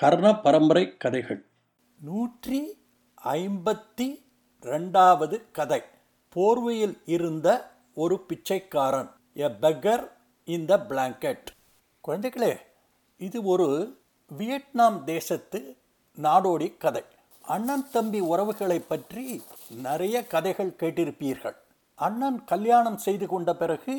கர்ண பரம்பரை கதைகள் நூற்றி ஐம்பத்தி ரெண்டாவது கதை. போர்வையில் இருந்த ஒரு பிச்சைக்காரன். எ பெக்கர் இன் த பிளாங்கெட் குழந்தைகளே இது ஒரு வியட்நாம் தேசத்து நாடோடி கதை. அண்ணன் தம்பி உறவுகளை பற்றி நிறைய கதைகள் கேட்டிருப்பீர்கள். அண்ணன் கல்யாணம் செய்து கொண்ட பிறகு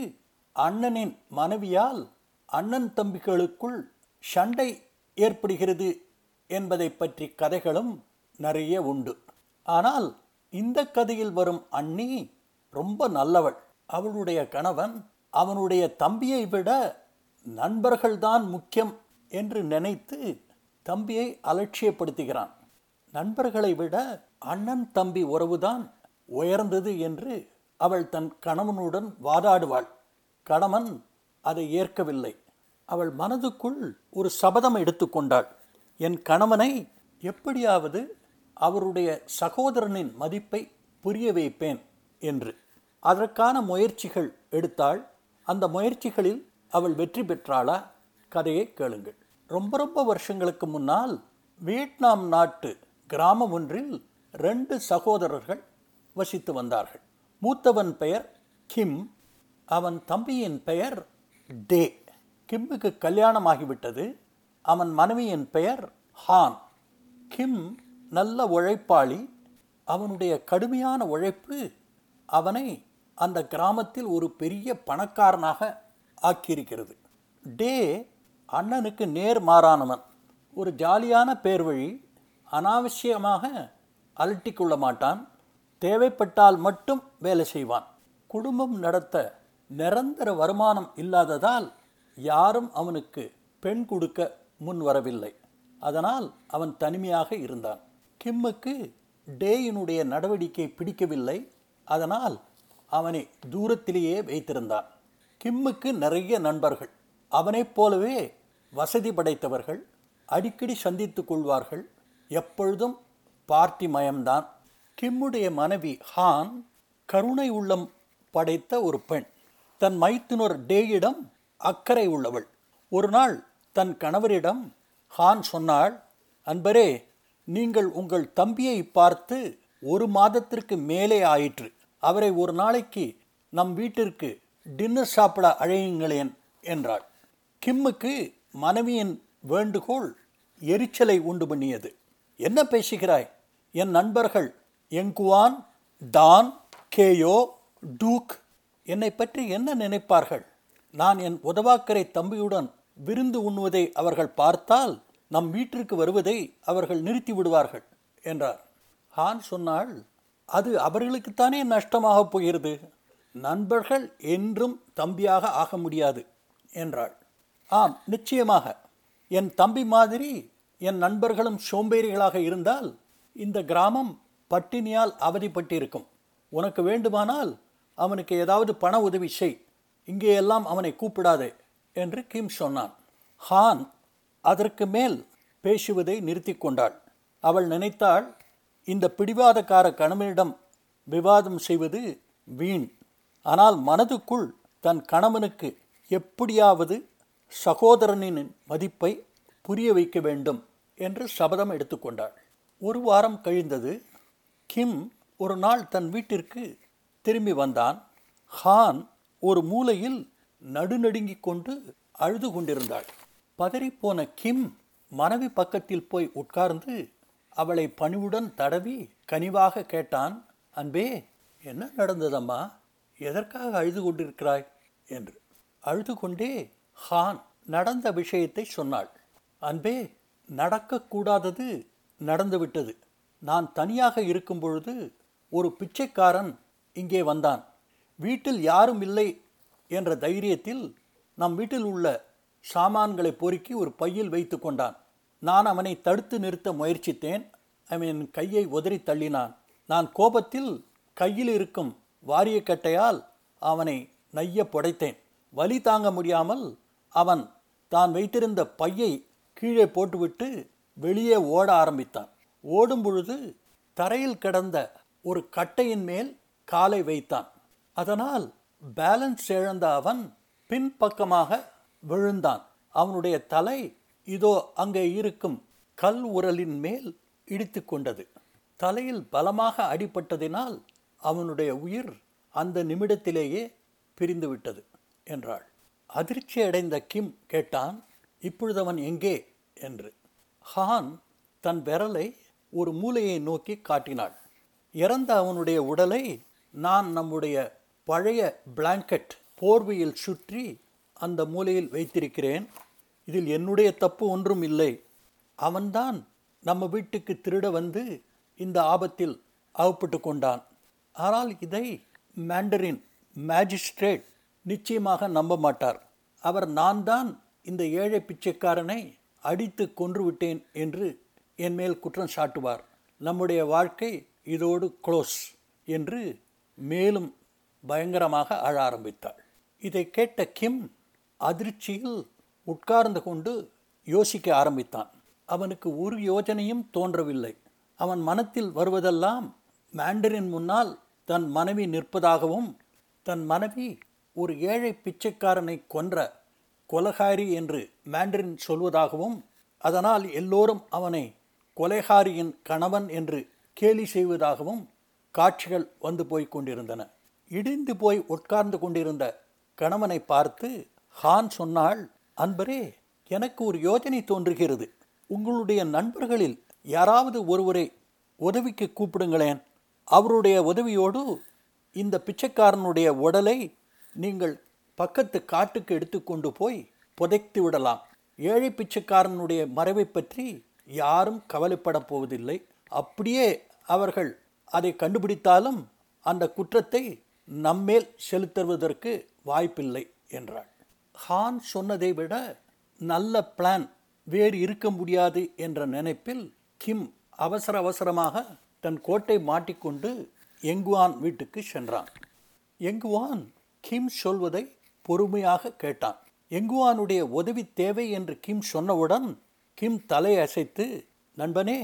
அண்ணனின் மனைவியால் அண்ணன் தம்பிகளுக்குள் சண்டை ஏற்படுகிறது என்பதை பற்றி கதைகளும் நிறைய உண்டு. ஆனால் இந்த கதையில் வரும் அண்ணி ரொம்ப நல்லவள். அவளுடைய கணவன் அவனுடைய தம்பியை விட நண்பர்கள்தான் முக்கியம் என்று நினைத்து தம்பியை அலட்சியப்படுத்துகிறான். நண்பர்களை விட அண்ணன் தம்பி உறவுதான் உயர்ந்தது என்று அவள் தன் கணவனுடன் வாதாடுவாள். கணவன் அதை ஏற்கவில்லை. அவள் மனதுக்குள் ஒரு சபதம் எடுத்துக்கொண்டாள். என் கணவனை எப்படியாவது அவருடைய சகோதரனின் மதிப்பை புரிய வைப்பேன் என்று. அதற்கான முயற்சிகள் எடுத்தாள். அந்த முயற்சிகளில் அவள் வெற்றி பெற்றாளா? கதையை கேளுங்கள். ரொம்ப ரொம்ப வருஷங்களுக்கு முன்னால் வியட்நாம் நாட்டு கிராமம் ஒன்றில் ரெண்டு சகோதரர்கள் வசித்து வந்தார்கள். மூத்தவன் பெயர் கிம் அவன் தம்பியின் பெயர் டே. கிம்முக்கு கல்யாணமாகிவிட்டது. அவன் மனைவியின் பெயர் ஹான். கிம் நல்ல உழைப்பாளி. அவனுடைய கடுமையான உழைப்பு அவனை அந்த கிராமத்தில் ஒரு பெரிய பணக்காரனாக ஆக்கியிருக்கிறது. டே அண்ணனுக்கு நேர் மாறானவன். ஒரு ஜாலியான பேர் வழி அனாவசியமாக அலட்டி கொள்ள மாட்டான். தேவைப்பட்டால் மட்டும் வேலை செய்வான். குடும்பம் நடத்த நிரந்தர வருமானம் இல்லாததால் யாரும் அவனுக்கு பெண் கொடுக்க முன் வரவில்லை. அதனால் அவன் தனிமையாக இருந்தான். கிம்முக்கு டேயினுடைய நடவடிக்கை பிடிக்கவில்லை. அதனால் அவனை தூரத்திலேயே வைத்திருந்தான். கிம்முக்கு நிறைய நண்பர்கள். அவனைப் போலவே வசதி படைத்தவர்கள். அடிக்கடி சந்தித்து கொள்வார்கள். எப்பொழுதும் பார்ட்டி மயம்தான் கிம்முடைய மனைவி ஹான் கருணை உள்ளம் படைத்த ஒரு பெண். தன் மைத்துனர் டேயிடம் அக்கறை உள்ளவள். ஒரு நாள் தன் கணவரிடம் ஹான் சொன்னாள் அன்பரே நீங்கள் உங்கள் தம்பியை பார்த்து ஒரு மாதத்திற்கு மேலே ஆயிற்று. அவரை ஒரு நாளைக்கு நம் வீட்டிற்கு டின்னர் சாப்பிட அழையுங்களேன் என்றாள். கிம்முக்கு மனைவியின் வேண்டுகோள் எரிச்சலை உண்டு பண்ணியது. என்ன பேசுகிறாய்? என் நண்பர்கள் எங்குவான்? டான் கேயோ டூக் என்னை பற்றி என்ன நினைப்பார்கள்? நான் என் உதவாக்கரை தம்பியுடன் விருந்து உண்ணுவதை அவர்கள் பார்த்தால் நம் வீட்டிற்கு வருவதை அவர்கள் நிறுத்தி விடுவார்கள் என்றார். ஹான் சொன்னால் அது அவர்களுக்குத்தானே நஷ்டமாக போகிறது? நண்பர்கள் என்றும் தம்பியாக ஆக முடியாது என்றாள். ஆம் நிச்சயமாக. என் தம்பி மாதிரி என் நண்பர்களும் சோம்பேறிகளாக இருந்தால் இந்த கிராமம் பட்டினியால் அவதிப்பட்டிருக்கும். உனக்கு வேண்டுமானால் அவனுக்கு ஏதாவது பண உதவி செய் இங்கேயெல்லாம் அவனை கூப்பிடாதே என்று கிம் சொன்னான். ஹான் அதற்கு மேல் பேசுவதை நிறுத்தி கொண்டாள். அவள் நினைத்தாள் இந்த பிடிவாதக்கார கணவனிடம் விவாதம் செய்வது வீண். ஆனால் மனதுக்குள் தன் கணவனுக்கு எப்படியாவது சகோதரனின் மதிப்பை புரிய வைக்க வேண்டும் என்று சபதம் எடுத்துக்கொண்டாள் ஒரு வாரம் கழிந்தது கிம் ஒரு நாள் தன் வீட்டிற்கு திரும்பி வந்தான். ஹான் ஒரு மூலையில் நடுநடுங்கிக் கொண்டு அழுது கொண்டிருந்தாள். பதறிப்போன கிம் மனைவி பக்கத்தில் போய் உட்கார்ந்து அவளை பணிவுடன் தடவி கனிவாக கேட்டான் அன்பே என்ன நடந்ததம்மா? எதற்காக அழுது கொண்டிருக்கிறாய்? என்று. அழுது கொண்டே ஹான் நடந்த விஷயத்தை சொன்னாள். அன்பே நடக்கக்கூடாதது நடந்துவிட்டது நான் தனியாக இருக்கும் பொழுது ஒரு பிச்சைக்காரன் இங்கே வந்தான். வீட்டில் யாரும் இல்லை என்ற தைரியத்தில் நம் வீட்டில் உள்ள சாமான்களை பொறுக்கி ஒரு பையில் வைத்து கொண்டான். நான் அவனை தடுத்து நிறுத்த முயற்சித்தேன். அவன் கையை உதறி தள்ளினான். நான் கோபத்தில் கையில் இருக்கும் வாரியக்கட்டையால் அவனை நைய புடைத்தேன். வலி தாங்க முடியாமல் அவன் தான் வைத்திருந்த பையை கீழே போட்டுவிட்டு வெளியே ஓட ஆரம்பித்தான். ஓடும் பொழுது தரையில் கிடந்த ஒரு கட்டையின் மேல் காலை வைத்தான். அதனால் பேலன்ஸ் இழந்த அவன் பின்பக்கமாக விழுந்தான். அவனுடைய தலை இதோ அங்கே இருக்கும் கல் உரலின் மேல் இடித்து கொண்டது. தலையில் பலமாக அடிபட்டதினால் அவனுடைய உயிர் அந்த நிமிடத்திலேயே பிரிந்துவிட்டது என்றாள். அதிர்ச்சி அடைந்த கிம் கேட்டான் இப்பொழுது அவன் எங்கே? என்று. ஹான் தன் விரலை ஒரு மூலையை நோக்கி காட்டினாள். இறந்த அவனுடைய உடலை நான் நம்முடைய பழைய பிளாங்கெட் போர்வையில் சுற்றி அந்த மூலையில் வைத்திருக்கிறேன். இதில் என்னுடைய தப்பு ஒன்றும் இல்லை. அவன்தான் நம்ம வீட்டுக்கு திருட வந்து இந்த ஆபத்தில் அகப்பட்டு கொண்டான். ஆனால் இதை மேண்டரின் மேஜிஸ்ட்ரேட் நிச்சயமாக நம்ப மாட்டார். அவர் நான் தான் இந்த ஏழை பிச்சைக்காரனை அடித்து கொன்றுவிட்டேன் என்று என் மேல் குற்றம் சாட்டுவார். நம்முடைய வாழ்க்கை இதோடு க்ளோஸ் என்று மேலும் பயங்கரமாக அழ ஆரம்பித்தாள். இதை கேட்ட கிம் அதிர்ச்சியில் உட்கார்ந்து கொண்டு யோசிக்க ஆரம்பித்தான். அவனுக்கு ஒரு யோசனையும் தோன்றவில்லை. அவன் மனத்தில் வருவதெல்லாம் மேண்டரின் முன்னால் தன் மனைவி நிற்பதாகவும் தன் மனைவி ஒரு ஏழை பிச்சைக்காரனை கொன்ற கொலகாரி என்று மேண்டரின் சொல்வதாகவும் அதனால் எல்லோரும் அவனை கொலைகாரியின் கணவன் என்று கேலி செய்வதாகவும் காட்சிகள் வந்து போய் கொண்டிருந்தன. இடிந்து போய் உட்கார்ந்து கொண்டிருந்த கணவனை பார்த்து ஹான் சொன்னாள் அன்பரே எனக்கு ஒரு யோசனை தோன்றுகிறது. உங்களுடைய நண்பர்களில் யாராவது ஒருவரை உதவிக்கு கூப்பிடுங்களேன். அவருடைய உதவியோடு இந்த பிச்சைக்காரனுடைய உடலை நீங்கள் பக்கத்து காட்டுக்கு எடுத்துக்கொண்டு போய் புதைத்து விடலாம். ஏழை பிச்சைக்காரனுடைய மறைவை பற்றி யாரும் கவலைப்பட போவதில்லை. அப்படியே அவர்கள் அதை கண்டுபிடித்தாலும் அந்த குற்றத்தை நம்மேல் செலுத்துவதற்கு வாய்ப்பில்லை என்றாள். ஹான் சொன்னதை விட நல்ல பிளான் வேறு இருக்க முடியாது என்ற நினைப்பில் கிம் அவசர அவசரமாக தன் கோட்டை மாட்டிக்கொண்டு எங்குவான் வீட்டுக்கு சென்றான். எங்குவான்? கிம் சொல்வதை பொறுமையாக கேட்டான். எங்குவானுடைய உதவி தேவை என்று கிம் சொன்னவுடன் கிம் தலை அசைத்து நண்பனே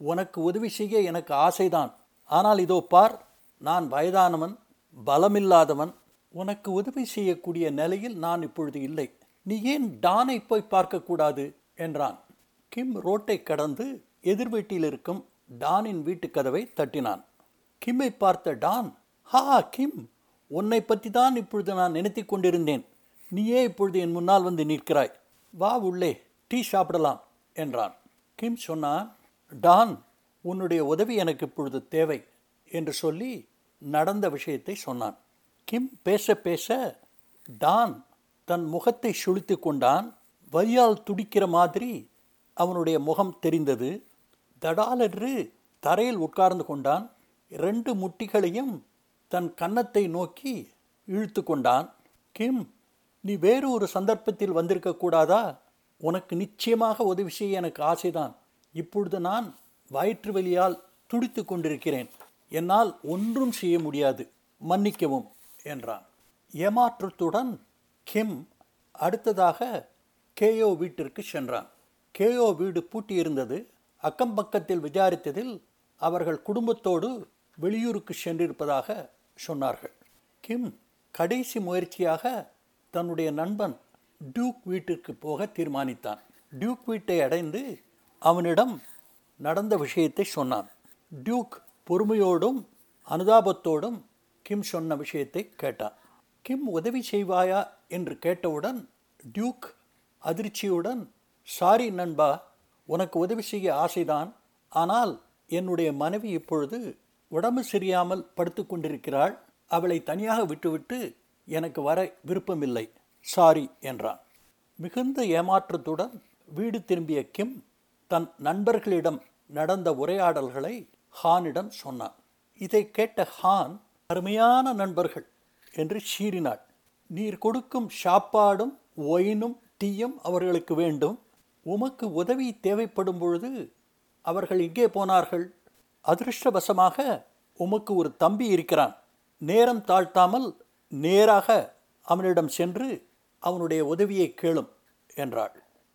உனக்கு உதவி செய்ய எனக்கு ஆசைதான். ஆனால் இதோ பார் நான் வயதானவன் பலமில்லாதவன் உனக்கு உதவி செய்யக்கூடிய நிலையில் நான் இப்பொழுது இல்லை. நீ ஏன் டானை போய் பார்க்கக்கூடாது? என்றான். கிம் ரோட்டை கடந்து எதிர் வீட்டில் இருக்கும் டானின் வீட்டு கதவை தட்டினான். கிம்மை பார்த்த டான் ஹா கிம் உன்னை பற்றி தான் இப்பொழுது நான் நினைத்து கொண்டிருந்தேன். நீயே இப்பொழுது என் முன்னால் வந்து நிற்கிறாய். வா உள்ளே டீ சாப்பிடலாம் என்றான். கிம் சொன்னான் டான் உன்னுடைய உதவி எனக்கு இப்பொழுது தேவை என்று சொல்லி நடந்த விஷயத்தை சொன்னான். கிம் பேச பேச டான் தன் முகத்தை சுழித்து கொண்டான். வரியால் துடிக்கிற மாதிரி அவனுடைய முகம் தெரிந்தது. தடாலென்று தரையில் உட்கார்ந்து கொண்டான். ரெண்டு முட்டிகளையும் தன் கன்னத்தை நோக்கி இழுத்து கொண்டான். கிம் நீ வேறு ஒரு சந்தர்ப்பத்தில் வந்திருக்க கூடாதா? உனக்கு நிச்சயமாக உதவி செய்ய எனக்கு ஆசைதான். இப்பொழுது நான் வயிற்று வலியால் துடித்து கொண்டிருக்கிறேன். என்னால் ஒன்றும் செய்ய முடியாது மன்னிக்கவும் என்றான். ஏமாற்றத்துடன் கிம் அடுத்ததாக கேயோ வீட்டிற்கு சென்றான். கேயோ வீடு பூட்டியிருந்தது. அக்கம் பக்கத்தில் விசாரித்ததில் அவர்கள் குடும்பத்தோடு வெளியூருக்கு சென்றிருப்பதாக சொன்னார்கள். கிம் கடைசி முயற்சியாக தன்னுடைய நண்பன் டியூக் வீட்டிற்கு போக தீர்மானித்தான். டியூக் வீட்டை அடைந்து அவனிடம் நடந்த விஷயத்தை சொன்னான். டியூக் பொறுமையோடும் அனுதாபத்தோடும் கிம் சொன்ன விஷயத்தை கேட்டார். கிம் உதவி செய்வாயா என்று கேட்டவுடன் டியூக் அதிர்ச்சியுடன் சாரி நண்பா உனக்கு உதவி செய்ய ஆசைதான். ஆனால் என்னுடைய மனைவி இப்பொழுது உடம்பு சரியாமல் படுத்து கொண்டிருக்கிறாள். அவளை தனியாக விட்டுவிட்டு எனக்கு வர விருப்பமில்லை. சாரி என்றான். மிகுந்த ஏமாற்றத்துடன் வீடு திரும்பிய கிம் தன் நண்பர்களிடம் நடந்த உரையாடல்களை ஹானிடம் சொன்னான். இதை கேட்ட ஹான் அருமையான நண்பர்கள் என்று சீறினாள். நீர் கொடுக்கும் சாப்பாடும் ஒயினும் டீயும் அவர்களுக்கு வேண்டும். உமக்கு உதவி தேவைப்படும் பொழுது அவர்கள் எங்கே போனார்கள்? அதிர்ஷ்டவசமாக உமக்கு ஒரு தம்பி இருக்கிறான். நேரம் தாழ்த்தாமல் நேராக அவனிடம் சென்று அவனுடைய உதவியை கேளும் என்றாள்.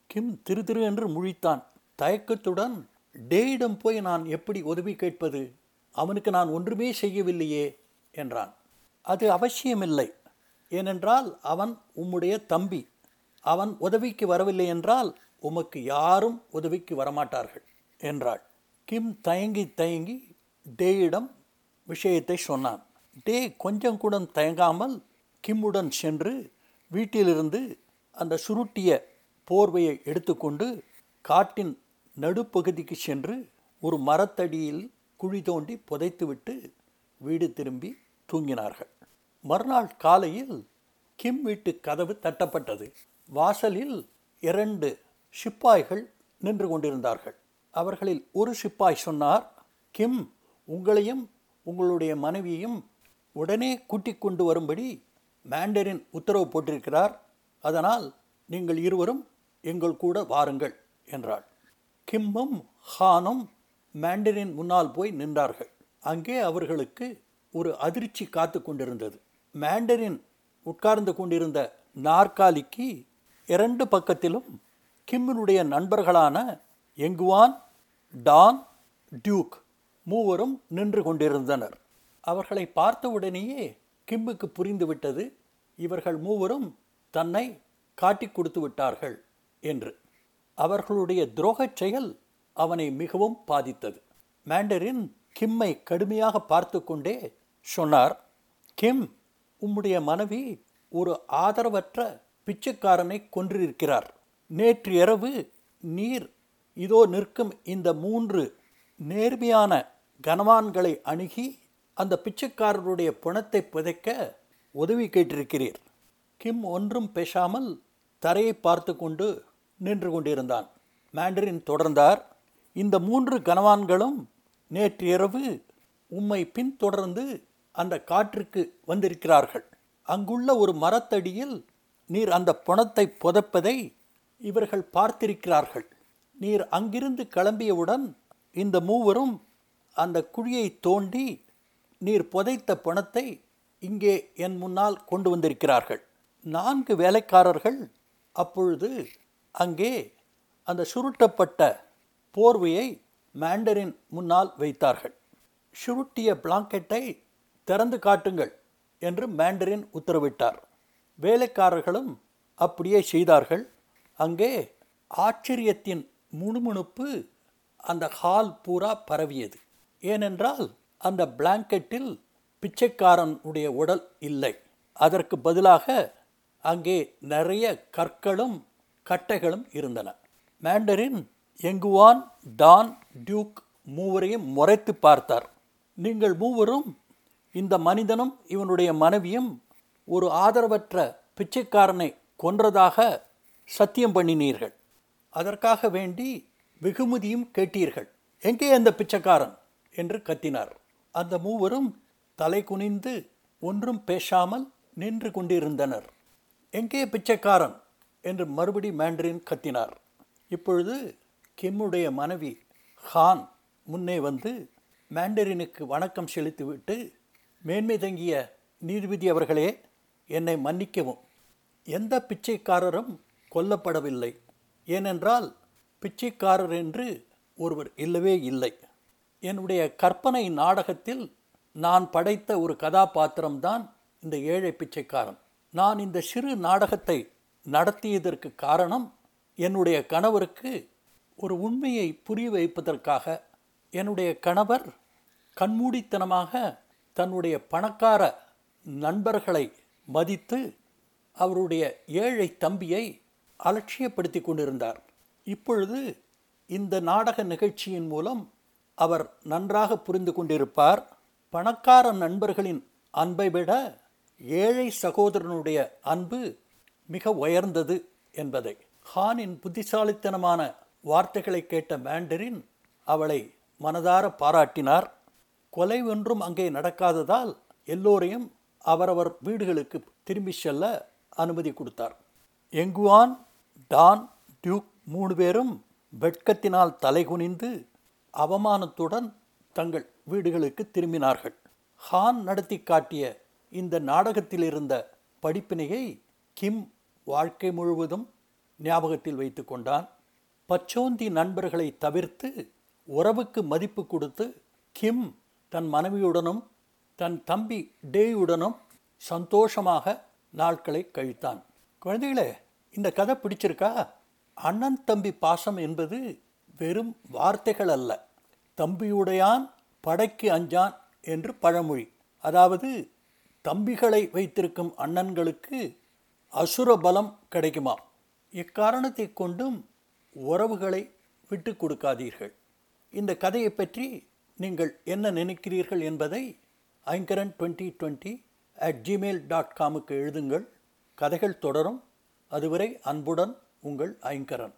கிம் திரு திரு என்று முழித்தான். தயக்கத்துடன் டேயிடம் போய் நான் எப்படி உதவி கேட்பது? அவனுக்கு நான் ஒன்றுமே செய்யவில்லையே என்றான். அது அவசியமில்லை. ஏனென்றால் அவன் உம்முடைய தம்பி. அவன் உதவிக்கு வரவில்லை என்றால் உமக்கு யாரும் உதவிக்கு வரமாட்டார்கள் என்றாள். கிம் தயங்கி தயங்கி டேயிடம் விஷயத்தை சொன்னான். டே கொஞ்சம் கூட தயங்காமல் கிம்முடன் சென்று வீட்டிலிருந்து அந்த சுருட்டிய போர்வையை எடுத்துக்கொண்டு காட்டின் நடுப்பகுதிக்கு சென்று ஒரு மரத்தடியில் குழி தோண்டி புதைத்துவிட்டு வீடு திரும்பி தூங்கினார்கள். மறுநாள் காலையில் கிம் வீட்டு கதவு தட்டப்பட்டது. வாசலில் இரண்டு சிப்பாய்கள் நின்று கொண்டிருந்தார்கள். அவர்களில் ஒரு சிப்பாய் சொன்னார் கிம் உங்களையும் உங்களுடைய மனைவியையும் உடனே கூட்டிக் கொண்டு வரும்படி மேண்டரின் உத்தரவு போட்டிருக்கிறார். அதனால் நீங்கள் இருவரும் எங்கள் கூட வாருங்கள் என்றாள். கிம்மும் ஹானும் மேண்டரின் முன்னால் போய் நின்றார்கள். அங்கே அவர்களுக்கு ஒரு அதிர்ச்சி காத்து கொண்டிருந்தது. மேண்டரின் உட்கார்ந்து கொண்டிருந்த நாற்காலிக்கு இரண்டு பக்கத்திலும் கிம்மினுடைய நண்பர்களான எங்குவான் டான் டியூக் மூவரும் நின்று கொண்டிருந்தனர். அவர்களை பார்த்தவுடனேயே கிம்முக்கு புரிந்துவிட்டது. இவர்கள் மூவரும் தன்னை காட்டிக் கொடுத்து விட்டார்கள் என்று. அவர்களுடைய துரோகச் செயல் அவனை மிகவும் பாதித்தது. மேண்டரின் கிம்மை கடுமையாக பார்த்து கொண்டே சொன்னார் கிம் உம்முடைய மனைவி ஒரு ஆதரவற்ற பிச்சைக்காரனை கொன்றிருக்கிறார். நேற்று இரவு நீர் இதோ நிற்கும் இந்த மூன்று நேர்மையான கனவான்களை அணுகி அந்த பிச்சைக்காரருடைய பணத்தை புதைக்க உதவி கேட்டிருக்கிறீர். கிம் ஒன்றும் பேசாமல் தரையை பார்த்து கொண்டு நின்று கொண்டிருந்தான் மேண்டரின் தொடர்ந்தார் இந்த மூன்று கனவான்களும் நேற்று இரவு உம்மை பின்தொடர்ந்து அந்த காற்றுக்கு வந்திருக்கிறார்கள். அங்குள்ள ஒரு மரத்தடியில் நீர் அந்த பணத்தை புதைப்பதை இவர்கள் பார்த்திருக்கிறார்கள். நீர் அங்கிருந்து கிளம்பியவுடன் இந்த மூவரும் அந்த குழியை தோண்டி நீர் புதைத்த பணத்தை இங்கே என் முன்னால் கொண்டு வந்திருக்கிறார்கள். நான்கு வேலைக்காரர்கள் அப்பொழுது அங்கே அந்த சுருட்டப்பட்ட போர்வையை மேண்டரின் முன்னால் வைத்தார்கள். சுருட்டிய பிளாங்கெட்டை திறந்து காட்டுங்கள் என்று மேண்டரின் உத்தரவிட்டார். வேலைக்காரர்களும் அப்படியே செய்தார்கள். அங்கே ஆச்சரியத்தின் முணுமுணுப்பு அந்த ஹால் பூரா பரவியது. ஏனென்றால் அந்த பிளாங்கெட்டில் பிச்சைக்காரனுடைய உடல் இல்லை. அதற்கு பதிலாக அங்கே நிறைய கற்களும் கட்டைகளும் இருந்தன. மேண்டரின் எங்குவான் டான் டியூக் மூவரையும் முறைத்து பார்த்தார். நீங்கள் மூவரும் இந்த மனிதனும் இவனுடைய மனைவியும் ஒரு ஆதரவற்ற பிச்சைக்காரனை கொன்றதாக சத்தியம் பண்ணினீர்கள். அதற்காக வேண்டி வெகுமதியும் கேட்டீர்கள். எங்கே அந்த பிச்சைக்காரன்? என்று கத்தினார். அந்த மூவரும் தலை குனிந்து ஒன்றும் பேசாமல் நின்று கொண்டிருந்தனர். எங்கே பிச்சைக்காரன்? என்று மறுபடி மேண்டரின் கத்தினார். இப்பொழுது கிம்முடைய மனைவி ஹான் முன்னே வந்து மேண்டரினுக்கு வணக்கம் செலுத்திவிட்டு மேன்மை தங்கிய நீதிபதி அவர்களே என்னை மன்னிக்கவும். எந்த பிச்சைக்காரரும் கொல்லப்படவில்லை. ஏனென்றால் பிச்சைக்காரர் என்று ஒருவர் இல்லவே இல்லை. என்னுடைய கற்பனை நாடகத்தில் நான் படைத்த ஒரு கதாபாத்திரம்தான் இந்த ஏழை பிச்சைக்காரன். நான் இந்த சிறு நாடகத்தை நடத்தியதற்கு காரணம் என்னுடைய கணவருக்கு ஒரு உண்மையை புரிய வைப்பதற்காக என்னுடைய கணவர் கண்மூடித்தனமாக தன்னுடைய பணக்கார நண்பர்களை மதித்து அவருடைய ஏழை தம்பியை அலட்சியப்படுத்தி கொண்டிருந்தார். இப்பொழுது இந்த நாடக நிகழ்ச்சியின் மூலம் அவர் நன்றாக புரிந்து கொண்டிருப்பார். பணக்கார நண்பர்களின் அன்பை விட ஏழை சகோதரனுடைய அன்பு மிக உயர்ந்தது என்பதை. ஹானின் புத்திசாலித்தனமான வார்த்தைகளை கேட்ட மேண்டரின் அவளை மனதார பாராட்டினார். கொலை ஒன்றும் அங்கே நடக்காததால் எல்லோரையும் அவரவர் வீடுகளுக்கு திரும்பி செல்ல அனுமதி கொடுத்தார். எங்குவான் டான் டியூக் மூணு பேரும் வெட்கத்தினால் தலைகுனிந்து அவமானத்துடன் தங்கள் வீடுகளுக்கு திரும்பினார்கள். ஹான் நடத்தி காட்டிய இந்த நாடகத்தில் இருந்த படிப்பினையை கிம் வாழ்க்கை முழுவதும் ஞாபகத்தில் வைத்து கொண்டான் பச்சோந்தி நண்பர்களை தவிர்த்து உறவுக்கு மதிப்பு கொடுத்து கிம் தன் மனைவியுடனும் தன் தம்பி டேயுடனும் சந்தோஷமாக நாட்களை கழித்தான். குழந்தைகளே இந்த கதை பிடிச்சிருக்கா? அண்ணன் தம்பி பாசம் என்பது வெறும் வார்த்தைகள் அல்ல. தம்பியுடையான் படைக்கு அஞ்சான் என்று பழமொழி. அதாவது தம்பிகளை வைத்திருக்கும் அண்ணன்களுக்கு அசுர பலம் கிடைக்குமா? இக்காரணத்தை கொண்டும் உறவுகளை விட்டு கொடுக்காதீர்கள். இந்த கதையை பற்றி நீங்கள் என்ன நினைக்கிறீர்கள் என்பதை Aingaran twenty twenty at gmail dot காமுக்கு எழுதுங்கள். கதைகள் தொடரும். அதுவரை அன்புடன் உங்கள் ஐங்கரன்.